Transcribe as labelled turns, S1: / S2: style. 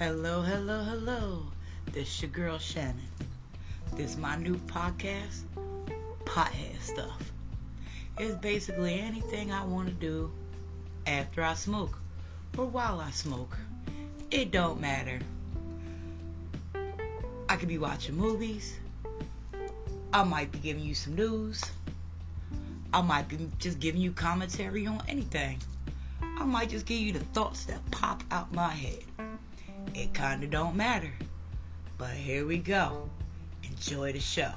S1: Hello, hello, hello. This is your girl Shannon. This my new podcast, Pothead Stuff. It's basically anything I want to do after I smoke or while I smoke. It don't matter. I could be watching movies. I might be giving you some news. I might be just giving you commentary on anything. I might just give you the thoughts that pop out my head. It kinda don't matter. But here we go. Enjoy the show.